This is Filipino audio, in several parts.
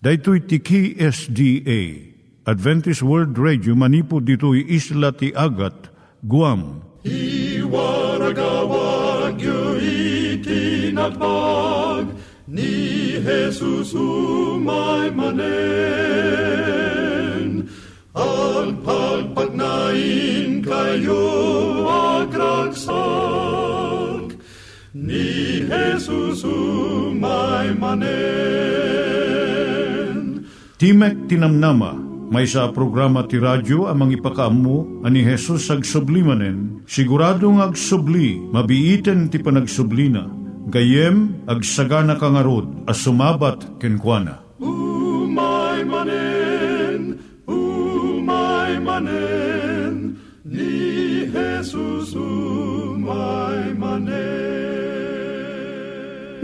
Daitui tiki SDA Adventist World Radio manipud ditui isla ti Agat Guam. I waragawag itinatpag ni Jesus umay manen. Ang pagpagnain kayo agkansak ni Jesus umay manen. Timek Tinamnama, may sa programa ti radyo amang ipakaamu ani Jesus ag sublimanen, siguradong ag subli, mabiiten ti panagsublina, gayem ag sagana kangarod as sumabat kenkwana. Umay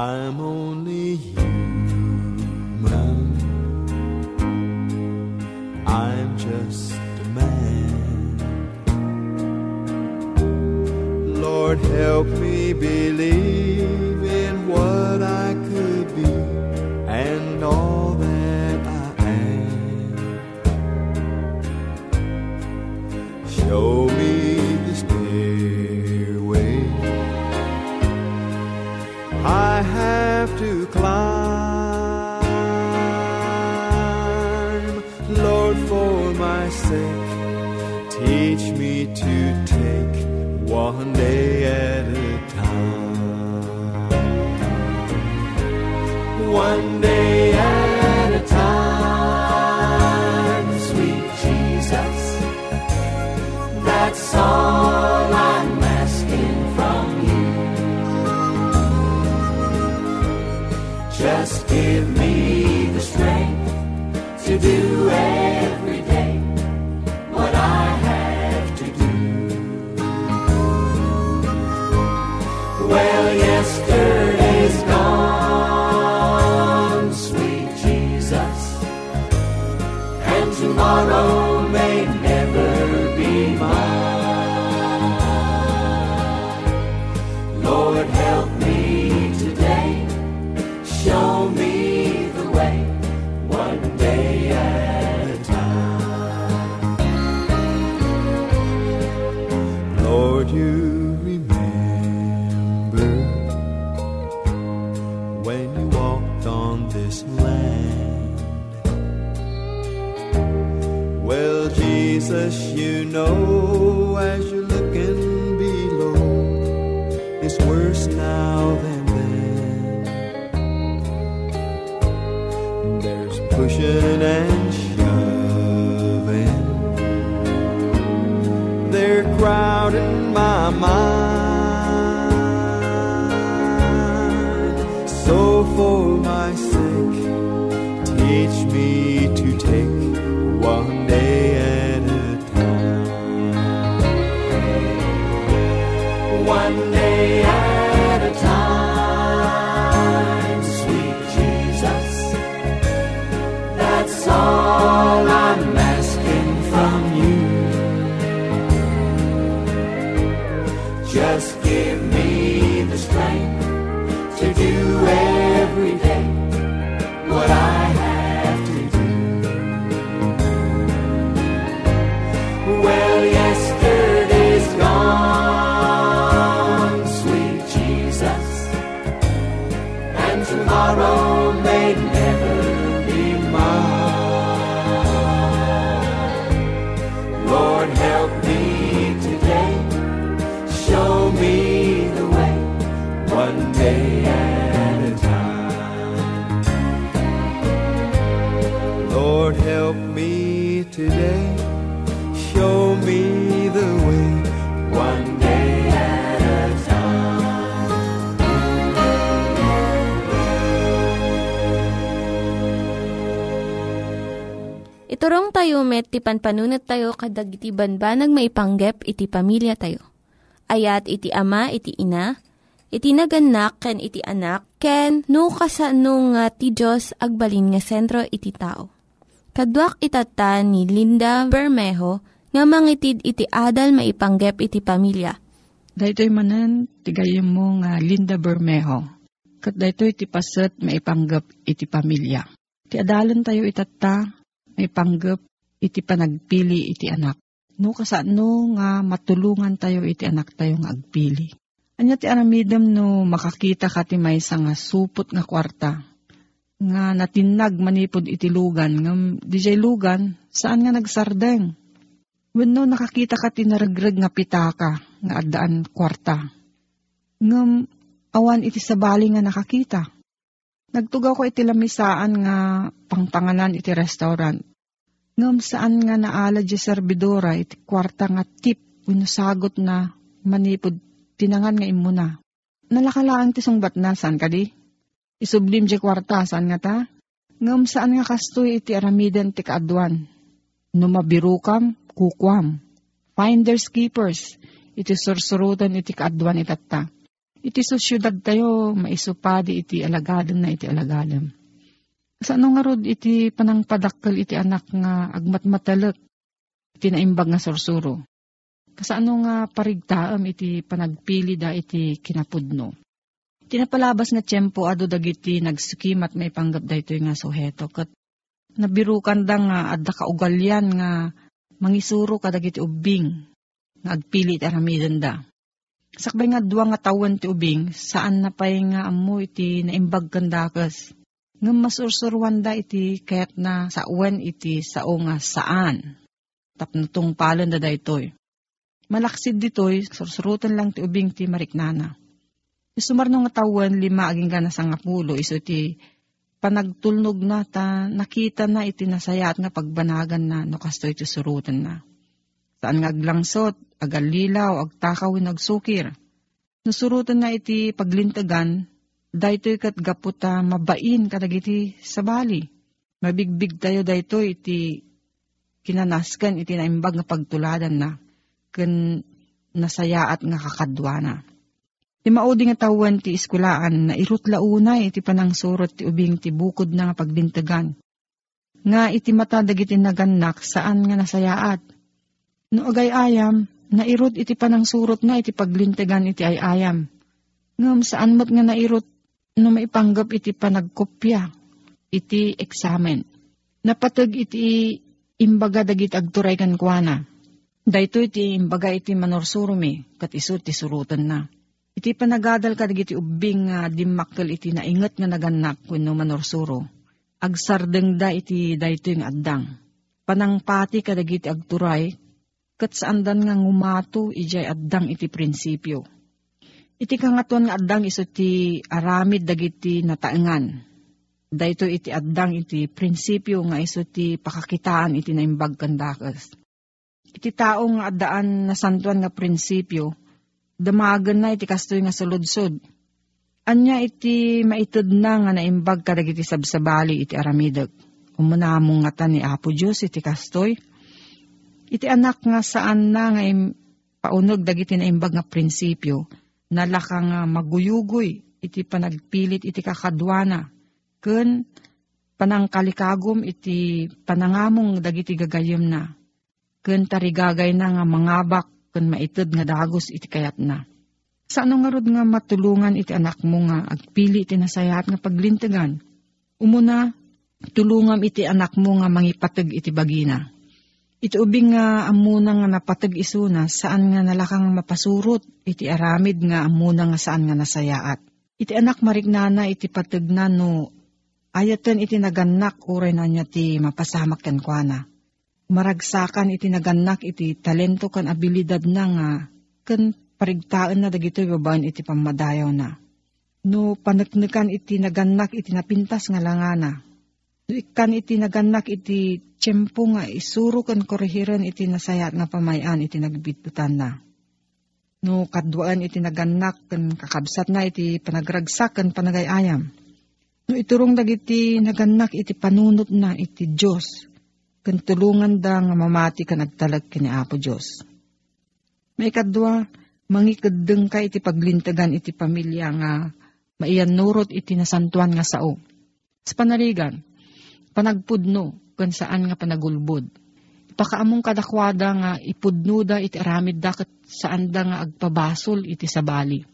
I'm only human. I'm just a man. Lord, help me believe in what I They're crowding my mind. Tayo met, ti panpanunat tayo kadag iti banbanag maipanggep iti pamilya tayo. Ayat iti ama, iti ina, iti naganak, ken iti anak, ken no kasano nga ti Diyos agbalin nga sentro iti tao. Kaduak itata ni Linda Bermejo nga mangitid iti adal maipanggep iti pamilya. Daytoy manen tigayem mo nga Linda Bermejo. Kat daytoy ti paset maipanggap iti pamilya. Ti adalan tayo itatta maipanggap iti panagpili iti anak. No kasano nga matulungan tayo iti anak tayo nga agpili. Anya ti aramidem no makakita ka ti maysa nga supot nga kwarta. Nga natinag manipod iti lugan. Nga dijay lugan, saan nga nagsardeng? Wenno nakakita ka ti naragreg nga pitaka nga addaan kwarta. Ngem awan iti sabali nga nakakita. Nagtugaw ko iti lamisaan nga pangpanganan iti restaurant. Ngem saan nga naala di servidora iti kwarta nga tip wenno sagot na manipod tinangan nga imuna. Nalakalaan ti sungbat na saan kadi? Isublim di kwarta saan nga ta? Ngem saan nga kastoy iti aramiden ti kaadwan. No mabirukam, kukwam. Finders keepers, iti sursurutan iti kaadwan itatta. Iti syudad tayo, maisupadi iti alagadam na iti alagadam. Sa ano nga rod iti panangpadakkel iti anak nga agmatmatalek, iti naimbag nga sursuro. Kasano nga parigtaam iti panagpili da iti kinapudno. Tinapalabas nga tiyempo ado dagiti nagsukimat may panggap da ito nga suheto. Kat nabirukan da nga adda kaugalyan nga mangisuro kadagiti ubing nga agpili iti aramidan da. Sakbay nga duwa nga tawen ti ubing, saan na pay nga amo iti naimbag kandakas. Nga masursurwan da iti kayat na sa uwan iti sao nga saan. Tapno tong palon da da itoy. Malaksid ditoy, sursurutan lang ti ubing ti mariknana. Sumarno nga tawen lima aging gana sa nga pulo, iso ti panagtulnog na ta nakita na iti nasayat nga pagbanagan na no kasto iti surutan na. Saan nga aglangsot, agalilaw, agtakawin, agsukir. Nasurutan na iti paglintagan, daytoy kat gaputa mabain kadagiti sabali. Mabigbig tayo dayto iti kinanaskan iti naimbag nga pagtuladan na, ken nasayaat nga kakadwana. Ti maudi nga tawen ti iskulaan na irutla unay iti panangsurot ti ubing ti bukod na nga pagbintagan. Nga iti mata dagiti naganak saan nga nasayaat. No agay ayam, nairot iti panangsurot na iti paglintagan iti ayayam. Ngam saan mo't nga nairot no maipanggap iti panagkopya, iti eksamen. Napatag iti imbaga dagiti agturay kan kuana. Dayto iti imbaga iti manorsurumi, kat iso ti surutan na. Iti panagadal ka dagiti ubing nga dimakkel iti naingat nga naganak wenno manorsuro. Agsardeng da iti dayto nga addang. Panangpati ka dagiti agturay, kat saandan nga ngumato ijay addang iti prinsipyo. Iti kangatuan nga addang iso ti aramid dagiti nataengan. Dayto iti addang iti prinsipyo nga iso ti pakakitaan iti naimbag kandakas. Iti tao nga addaan na santuan nga prinsipyo, damagan na iti kastoy nga suludsod. Anya iti maitod na nga naimbag ka dagiti sabsabali iti aramidag. Umunamong nga ni Apo Diyos iti kastoy. Iti anak nga saan na nga im, paunog dagiti naimbag nga prinsipyo, nalaka nga maguyugoy iti panagpilit iti kakadwana. Ken panangkalikagom iti panangamong dagiti gagayem na. Ken tarigagay na nga mangabak ken maited nga dagos iti kayat na. Sa ano nga nga matulungan iti anak mo nga agpili iti nasayat nga paglintigan. Umuna, tulungam iti anak mo nga mangipateg iti bagina. Iti ubing nga amuna nga napateg isuna saan nga nalakang mapasurot iti aramid nga amuna nga saan nga nasayaat. Iti anak marignana iti pateg na no ayatan iti naganak uray na niya ti mapasamak ken kuana. Maragsakan iti naganak iti talento kan abilidad na nga ken parigtaan na dagito babaen iti pamadayaw na. No paneknekan iti naganak iti napintas nga langana. No ikan iti naganak iti tiyempo nga isuro kan korehiran iti nasayat nga pamayan iti nagbitutan na. No kadwaan iti naganak kan kakabsat na iti panagragsak kan panagayayam. No iturong dagiti naganak iti panunot na iti Diyos kan tulungan da nga mamati ka nagtalag kini Apo Diyos. May kadwa, mangikadeng ka iti paglintagan iti pamilya nga maiyan nurot iti nasantuan nga sao. Sa panarigan, panagpudno kung saan nga panagulbod. Pakaamong kadakwada nga ipudno da iti aramid da kat saan da nga agpabasol iti sabali.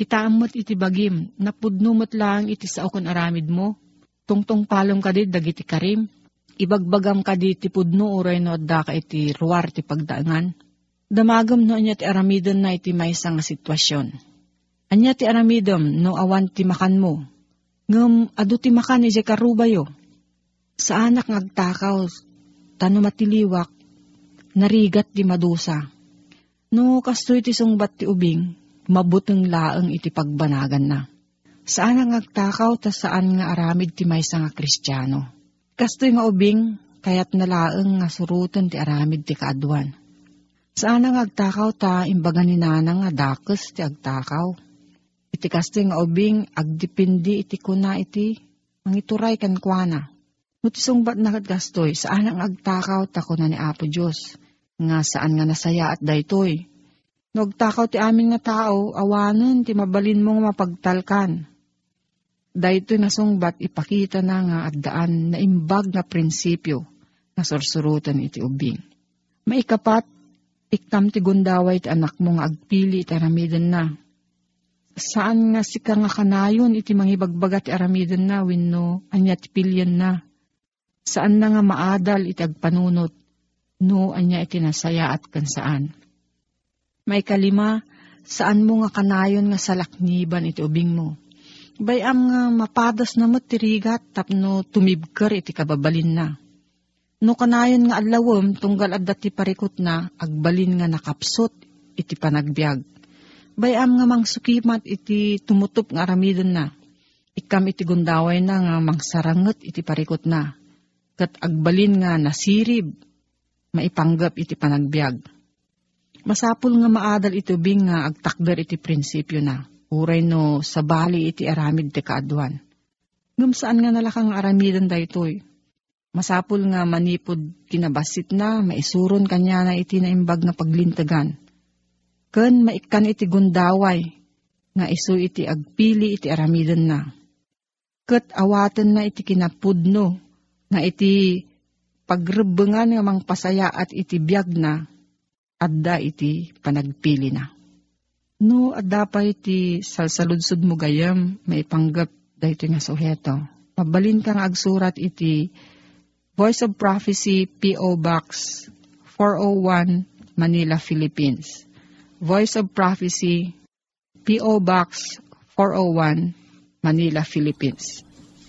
Kitaamot iti bagim, napudno mo't lang iti sao kon aramid mo, tungtong palong ka dagiti karim, ibagbagam ka di ti pudno uray no da ka iti ruwar ti pagdaangan. Damagam no anya ti aramidon na iti maysa nga sitwasyon. Anya ti aramidom no awan ti makan mo. Ngem adu ti makan ni karubayo. Sa anak ngagtakaw, tano matiliwak, narigat di madusa. No kastoy ti sungbat ti ubing, mabuteng laeng iti pagbanagan na. Saan nga ngagtakaw ta saan nga aramid ti maysa nga kristyano. Kastoy nga ubing, kayat nalaeng nga surutan ti aramid ti kaadwan. Saan nga agtakaw ta imbaga ni nanang nga dakes ti agtakaw. Iti kastoy nga ubing, agdipindi iti kuna iti, mangituray kan kuana. Nutisong ba't nakagastoy, saan ang agtakaw ta kuna ni Apo Diyos, nga saan nga nasaya at daytoy. Nagtakaw ti amin nga tao, awanan ti mabalin mong mapagtalkan. Daytoy nasungbat ipakita na nga at daan na imbag na prinsipyo na sursurutan iti ubing. Maikapat, ikam ti gundaway ti anak mo nga agpili iti aramidan na. Saan nga sika nga kanayon iti mangibagbaga ti aramidan na wenno anya ti pilyan na. Saan na nga maadal iti agpanunot no anya iti nasaya at kan saan. May kalima, saan mo nga kanayon nga salakniban iti ubing mo. Bayam nga mapadas na mo tirigat tapno tumibker iti kababalin na. No kanayon nga alawom tunggal adda ti parikot na agbalin nga nakapsot iti panagbiag. Bayam nga mangsukimat iti tumutup nga aramidon na. Ikam iti gundaway na nga mangsaranget iti parikot na. Kat agbalin nga nasirib maipanggap iti panagbiag. Masapul nga maadal iti ubing nga agtakder iti prinsipyo na. Uray no sabali iti aramid ti kaadwan. Ngam saan nga nalakang aramidan daytoy. Masapul nga manipod kinabasit na, maisuron kanya na iti naimbag nga paglintagan. Ken maikan iti gundaway, nga isu iti agpili iti aramidan na. Ket awaten na iti kinapudno, nga iti pagrebengan nga mangpasaya at iti biyag na, adda iti panagpili na. No, adda pa iti salsaludsod mo gayam, maipanggap dahito nga suheto. Mabalin kang agsurat iti Voice of Prophecy, P.O. Box 401, Manila, Philippines. Voice of Prophecy, P.O. Box 401, Manila, Philippines.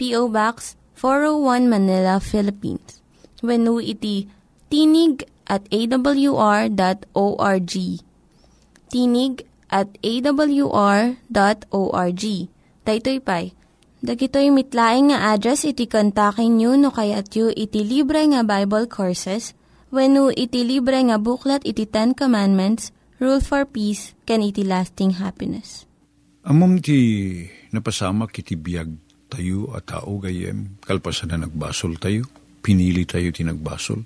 P.O. Box 401 Manila, Philippines. Venu iti tinig at awr.org. Tinig at awr.org. Daytoy pa'y Dagitoy mitlaing nga address iti kontakin nyo no kayat yu iti libre nga Bible Courses when no iti libre nga buklat iti Ten Commandments, Rule for Peace, can iti lasting happiness. Amom ti napasamak iti biyag tayo at tao gayem, kalpasan na nagbasol tayo, pinili tayo ti nagbasol.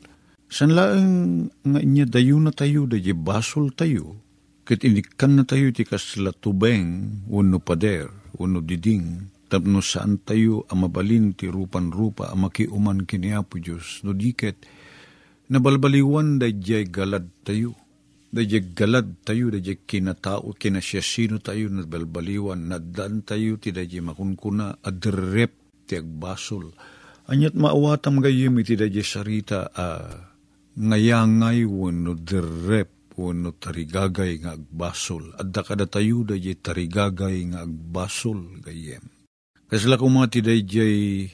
San laeng nga inya dayo na tayo, da basol tayo, kat inikan na tayo ti kaslatubeng, uno pader, uno diding, tapno saan tayo amabalin ti rupan-rupa amakiuman kiniapo Diyos. No diket, nabalbaliwan da galad tayo. Da jay galad tayo, da jay kinatao, kinasyasino tayo, nabalbaliwan, nadan tayo, ti da jay makunkuna, adrep ti agbasol, Anyat maawatam gayem iti da sarita a ngayangay wano derep wano tarigagay nga agbasol. Adda kada tayo da tarigagay nga agbasol gayem. Kasla kumati da jay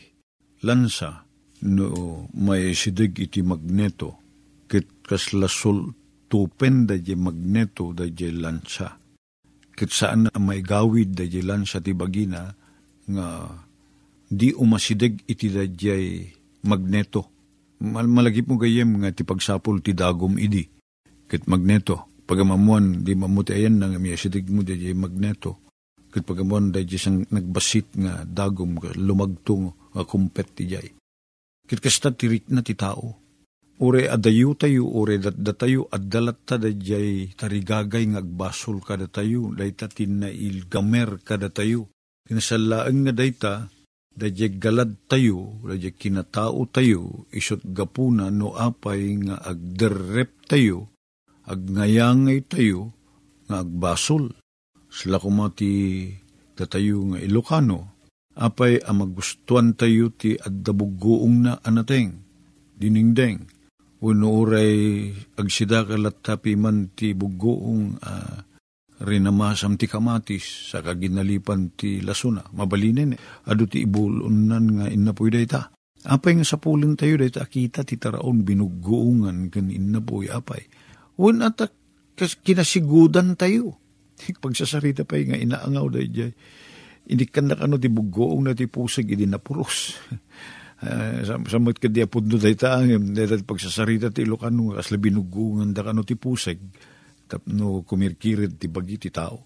lansa no may sidig iti magneto kit kasla sol tupen da jay magneto da jay lansa. Kit saan may gawid da jay lansa ti bagina nga di umasidig iti dadyay magneto. Mal malagip mo gayem nga ti pagsapol ti dagom idi. Kit magneto. Pagamamuan di mamuti ayan nga miyasidig mo dadyay magneto. Kit pagamuan dadyay sang nagbasit nga dagom lumagtong nga kumpet ti jay. Kit kasta tirik na ti tao. Ure adayo tayo, ure tayo, adalat ta dadyay tarigagay nga agbasol kada tayo, dayta tinailgamer kada tayo. Kinasalaang nga dayta, Dajeg galad tayo, dajeg kinatao tayo, isot gapuna no apay nga agderrep tayo, agnayangay tayo, nga agbasol. Sila kumati tatayo nga Ilocano, apay ang magustuhan tayo ti addabugoong na anateng, diningdeng. Uno uray agsida kalat tapi man ti bugoong uh, rinamasam ti kamatis sa kaginalipan ti lasuna. Mabalinin eh. Ado ti ibulunan nga inapoy dayta. Apay nga sa pulin tayo dayta kita ti taraon binuguungan kan inapoy apay. Wan atak kinasigudan tayo. Pagsasarita pa nga inaangaw day jay. Hindi ka na kano ti bugoong na ti pusag idi napuros. Uh, samot ka di apod no dayta ang pagsasarita ti Ilocano kasla binuguungan da kano ti pusag tapno kumirkirid ti bagi ti tao.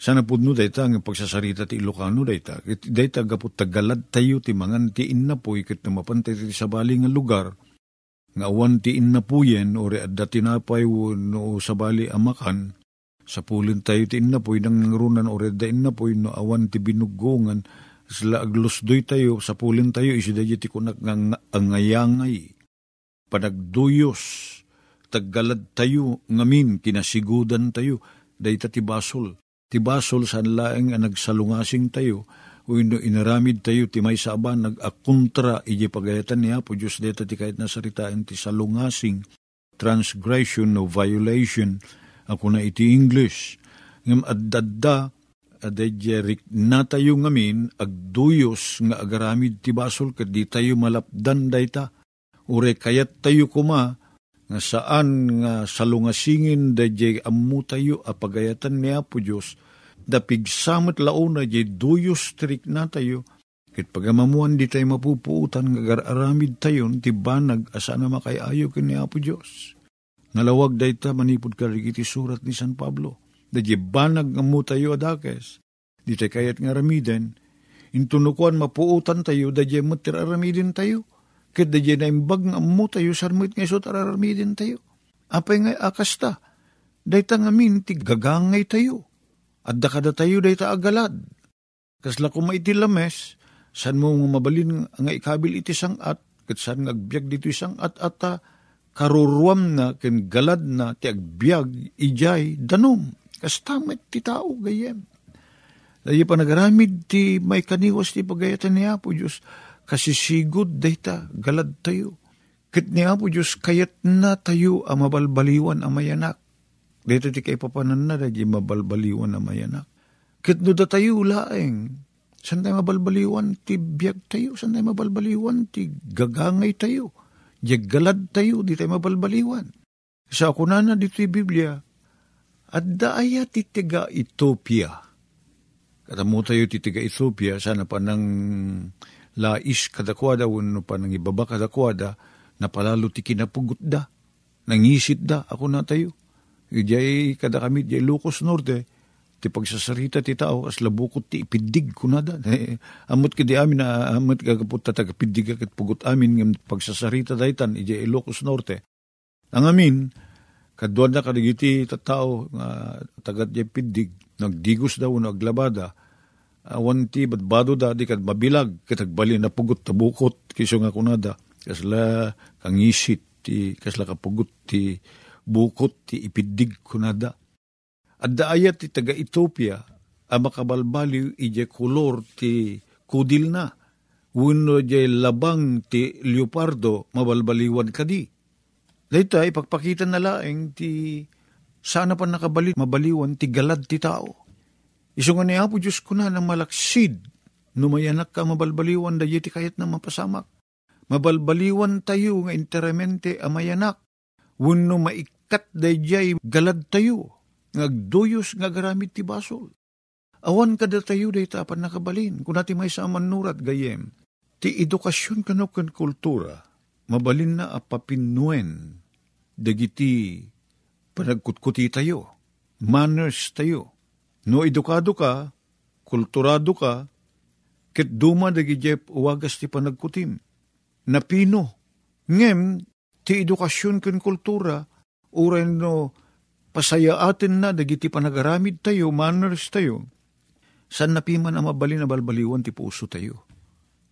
Sana po no dayta ang pagsasarita ti Ilocano dayta. Dayta gapot tagalad tayo ti mangan ti inna po ikit na mapantay ti sabali nga lugar. Nga awan ti inna po yen o re adda tinapay no sabali amakan. Sa pulin tayo ti inna po nang nangarunan o re adda inna po no awan ti binugongan. Sila aglusdoy tayo sa pulin tayo isidayi ti kunak nga angayangay. Panagduyos taggalad tayo ngamin kinasigudan tayo dayta ti basol. Ti basol san laeng nagsalungasing tayo uno inaramid tayo ti may saban nagakontra iji pagayatan niya po Diyos deta ti kahit nasaritaan ti salungasing transgression no violation ako na iti English ngam addadda adedyerik na tayo ngamin agduyos nga agaramid ti basol kat di tayo malapdan dayta. Ure kayat tayo kuma nga saan nga salungasingin da jay ammo tayo apagayatan niya po Diyos, da pigsamot launa jay duyos trik na tayo, kit pagamamuan di tayo mapupuutan nga gararamid tayo, ti banag asa na makayayo kini po Diyos. Nalawag da ita manipod ka surat ni San Pablo, da jay banag nga mo tayo adakes, di tayo kayat nga ramiden, intunukuan mapuutan tayo, da jay matir tayo, Ket da dyan imbag nga mo tayo sarmit nga isot ararmidin tayo. Apay nga akas ta. Dayta nga min ti gagangay tayo. At da kada tayo dayta agalad. Kasla kung maiti lames, san mo nga mabalin nga ikabil iti sang at, kat san nga dito isang at at ta, karuruam na, ken galad na, ti agbyag, ijay, danom. Kastamet ti tao gayem. Dahil pa nagaramid ti may kaniwas ti pagayatan niya po Diyos kasisigod dayta, galad tayo. Kit niya po Diyos, kayat na tayo ang mabalbaliwan ang mayanak. Dito ti kay papanan na, di mabalbaliwan ang mayanak. Kit no da tayo laeng, saan tayo mabalbaliwan ti biyag tayo, saan tayo mabalbaliwan ti gagangay tayo. Di galad tayo, di tayo mabalbaliwan. Sa ako na na dito Biblia, at daaya ti tiga Ethiopia. Katamu tayo ti tiga Ethiopia, sana pa nang lais kadakwada wano pa nang ibaba kadakwada na palalo ti kinapugot da. Nangisit da, ako na tayo. Ijay kada kami, jay Lucas Norte, ti pagsasarita ti tao, as labukot ti ipidig ko na da. Amot ka di amin amot ka kapot tatagapidig ka pugot amin ng pagsasarita daytan, ijay Lucas Norte. Ang amin, kaduan na kadigiti tatao, nga tagat jay pidig, nagdigos daw, naglabada, awan ti badbado da? Di kad mabilag kitagbali na pugot tabukot kiso nga kunada. Kasla kangisit ti kasla kapugot ti bukot ti ipidig kunada. Adda ayat ti taga Ethiopia a makabalbaliw ije kolor ti kudil na. Uno jay labang ti leopardo, mabalbaliwan kadi. Dayta, ipagpakita na laeng ti sana pa nakabalit, mabaliwan ti galad ti tao. Iso nga ni Apo Diyos ko na ng malaksid, numayanak ka mabalbaliwan da ti kayat na mapasamak. Mabalbaliwan tayo nga interamente amayanak. Wano maikat da galad tayo, ngagduyos nga garamit ti basol. Awan kada tayo day tapan nakabalin, kung natin may sa manurat gayem. Ti edukasyon kano kan kultura, mabalin na apapinuen, dagiti panagkutkuti tayo, manners tayo. No edukado ka, kulturado ka, ket duma dagi jep wagas ti panagkutim. Napino, ngem ti edukasyon ken kultura, uray no pasaya atin na dagiti panagaramid tayo, manners tayo, san napiman ang mabalin na balbaliwan ti puso tayo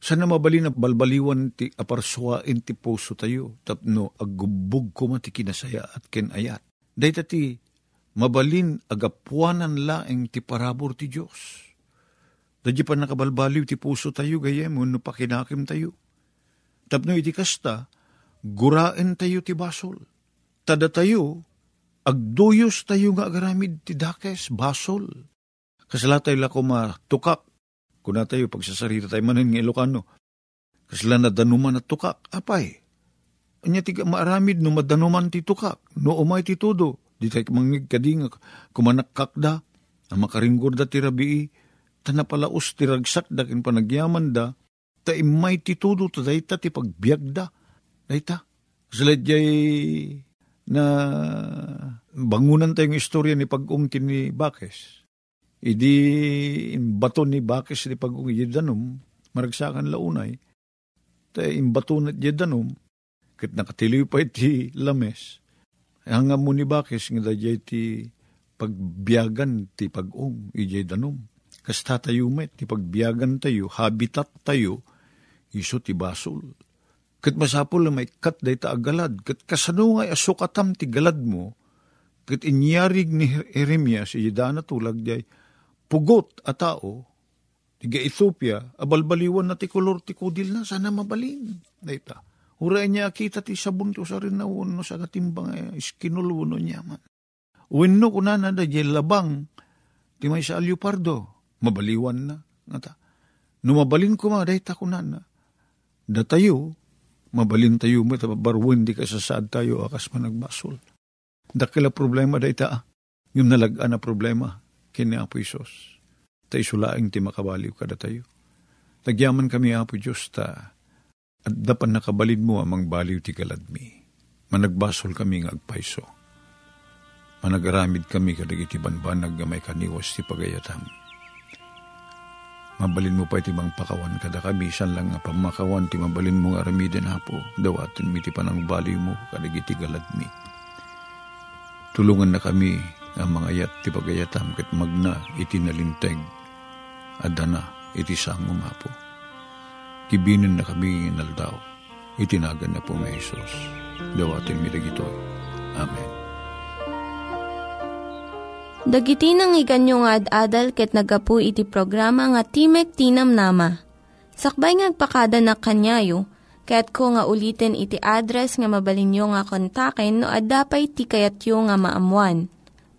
sana mabali na balbaliwan ti aparsuain ti puso tayo, tapno agubog ko mati kinasaya at kinayat. Dahil ti mabalin agapuanan laeng ti parabor ti Diyos. Dadya pa nakabalbaliw ti puso tayo gayem, no pakinakim tayo. Tapno iti kasta, guraen tayo ti basol. Tada tayo, agduyos tayo nga agaramid ti dakes, basol. Kasala tayo lako matukak, Kuna tayo, pagsasarita tayo manin ng Ilocano, kasla na danuman at tukak, apay. Anya tiga maaramid no madanuman ti tukak, no umay ti todo, di tayo mangig kading kumanakak da, ang makaringgor da ti rabii, tanapalaos ti ragsak da kin panagyaman da, ta imay ti todo, ta dayta ti pagbiag da, dayta. Sila na bangunan tayong istorya ni pag-ungkin ni Bakes Idi imbato ni Bakis di pag yedanum, maragsakan launay, ta imbato na yedanum, kat nakatiliw pa iti lames. Hanggang mo ni Bakis, nga da ti pagbiyagan ti pag-ong, ijay danum. Kasta tayo met, ti pagbiyagan tayo, habitat tayo, iso ti basol. Kat masapol na may kat day ta agalad, kat kasano nga asukatam ti galad mo, kat inyarig ni Jeremias, ijay tulag jay, pugot a tao, tiga Ethiopia, abalbaliwan na ti kolor ti kudil na, sana mabalin. Dayta. Uray niya kita ti sabon to sa rin na uno sa katimbang eh, iskinul uno niya man. Uwin kuna na da labang, ti may sa alyupardo, mabaliwan na. Ngata. Numabalin ko ma, dayta kuna na. Da tayo, mabalin tayo mo, barwin di ka sasaad tayo, akas managbasol. Dakila problema dayta, ah. yung nalagaan na problema, kini Apo Isos. Ta isulaing ti makabaliw kada tayo. Tagyaman kami Apo Diyos ta at dapan nakabalid mo amang baliw ti kaladmi. Managbasol kami nga agpaiso. Managaramid kami kadagiti banbanag nga may kaniwas ti pagayatam. Mabalin mo pa iti mang pakawan kada kabisan lang nga pamakawan ti mabalin mo nga aramiden hapo. Dawatin mi ti panang baliw mo kadagiti galadmi. Tulungan na kami ang mga yat ti pagayatam ket magna iti nalinteg adana iti sangom hapo. Kibinin na kami naldaw, itinagan na po may Isos. Dawatin mi dagito. Amen. Dagiti nang iganyo nga ad-adal ket nagapu iti programa nga Timek Tinam Nama. Sakbay ngagpakada na kanyayo, ket ko nga ulitin iti address nga mabalinyo nga kontaken no ad-dapay tikayatyo nga maamuan.